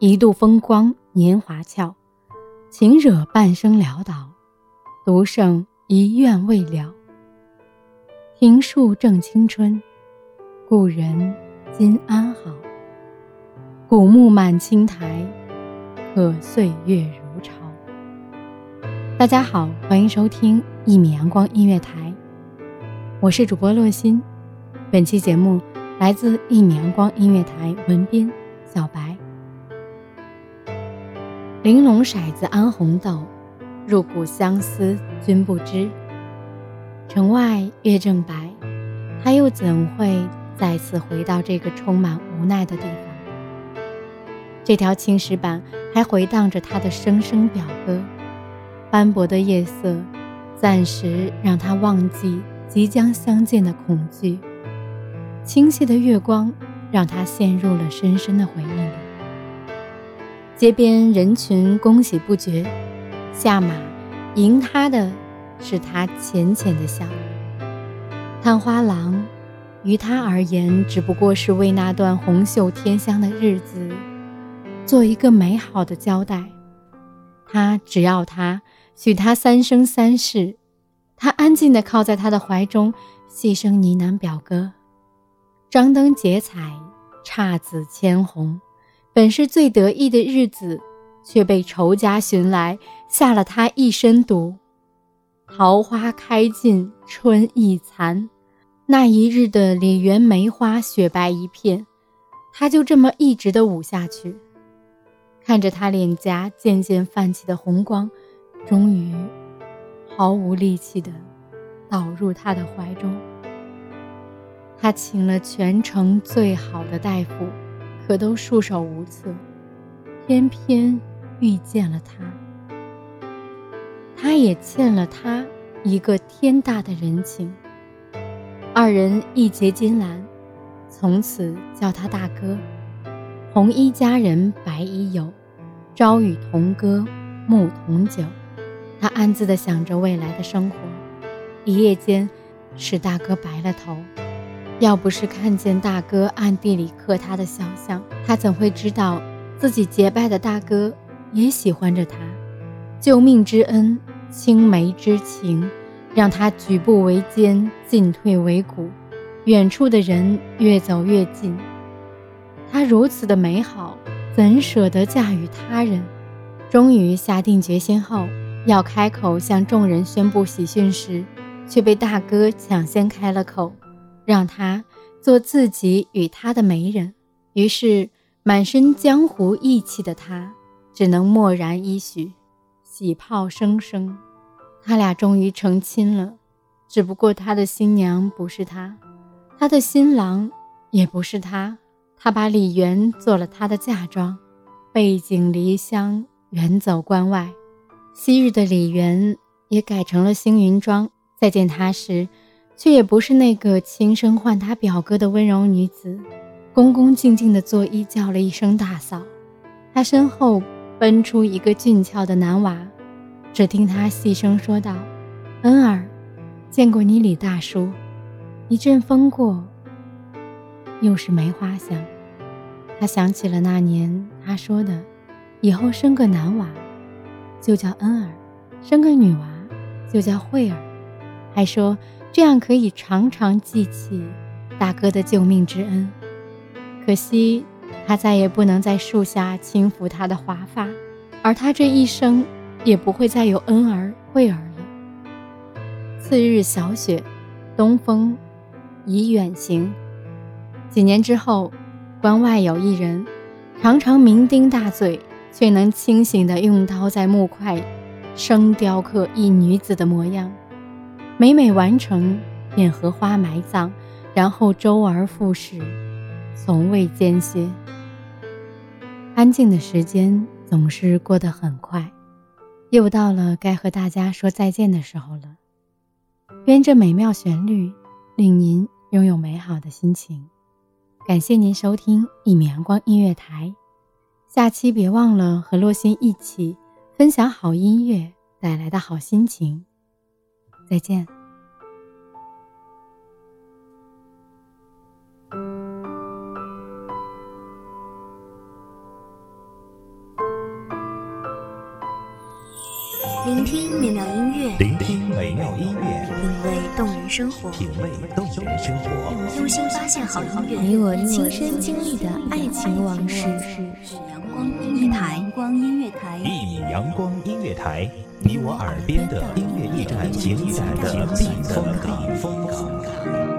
一度风光年华俏，情惹半生潦倒，独剩一愿未了。庭树正青春，故人今安好？古木满青苔，可岁月如潮。大家好，欢迎收听一米阳光音乐台，我是主播洛心。本期节目来自一米阳光音乐台文斌小白。玲珑骰子安红豆，入骨相思君不知。城外月正白，他又怎会再次回到这个充满无奈的地方？这条青石板还回荡着他的声声表歌。斑驳的夜色，暂时让他忘记即将相见的恐惧。清晰的月光，让他陷入了深深的回忆里。街边人群恭喜不绝，下马迎他的是他浅浅的笑。探花郎，于他而言只不过是为那段红袖添香的日子做一个美好的交代。他只要他许他三生三世，他安静地靠在他的怀中，细声呢喃表哥。张灯结彩，姹紫千红。本是最得意的日子，却被仇家寻来，下了他一身毒。桃花开尽春意残，那一日的李园梅花雪白一片，他就这么一直的舞下去。看着他脸颊渐渐泛起的红光，终于毫无力气的倒入他的怀中。他请了全城最好的大夫。可都束手无策，偏偏遇见了他。他也欠了他一个天大的人情。二人一结金兰，从此叫他大哥。红衣佳人白衣友，朝与同歌暮同酒。他暗自的想着未来的生活。一夜间，使大哥白了头。要不是看见大哥暗地里刻他的肖像，他怎会知道自己结拜的大哥也喜欢着他？救命之恩，青梅之情，让他举步维艰，进退维谷。远处的人越走越近，他如此的美好，怎舍得嫁与他人？终于下定决心后，要开口向众人宣布喜讯时，却被大哥抢先开了口。让他做自己与他的媒人，于是满身江湖义气的他，只能默然依许，喜炮声声。他俩终于成亲了，只不过他的新娘不是他，他的新郎也不是他。他把李媛做了他的嫁妆，背井离乡，远走关外。昔日的李媛也改成了星云妆，再见他时。却也不是那个轻声唤他表哥的温柔女子，恭恭敬敬地作揖叫了一声大嫂。他身后奔出一个俊俏的男娃，只听他细声说道：“恩儿，见过你李大叔。”一阵风过，又是梅花香。他想起了那年他说的：“以后生个男娃，就叫恩儿；生个女娃，就叫慧儿。”还说。这样可以常常记起大哥的救命之恩。可惜他再也不能在树下轻抚他的华发，而他这一生也不会再有恩儿惠儿了。次日小雪，东风已远行。几年之后，关外有一人，常常酩酊大醉，却能清醒地用刀在木块生雕刻一女子的模样，每每完成，便荷花埋葬，然后周而复始，从未间歇。安静的时间总是过得很快，又到了该和大家说再见的时候了。愿这美妙旋律令您拥有美好的心情。感谢您收听一米阳光音乐台，下期别忘了和洛心一起分享好音乐带来的好心情。再见。聆听美妙音乐，聆听美妙音乐，品味动人生活，品味动人生活，用心发现好音乐，你我亲身经历的爱情往事。阳光音乐台，阳光音乐台，一米阳光音乐台，你我耳边的音乐驿站，精彩的避风港。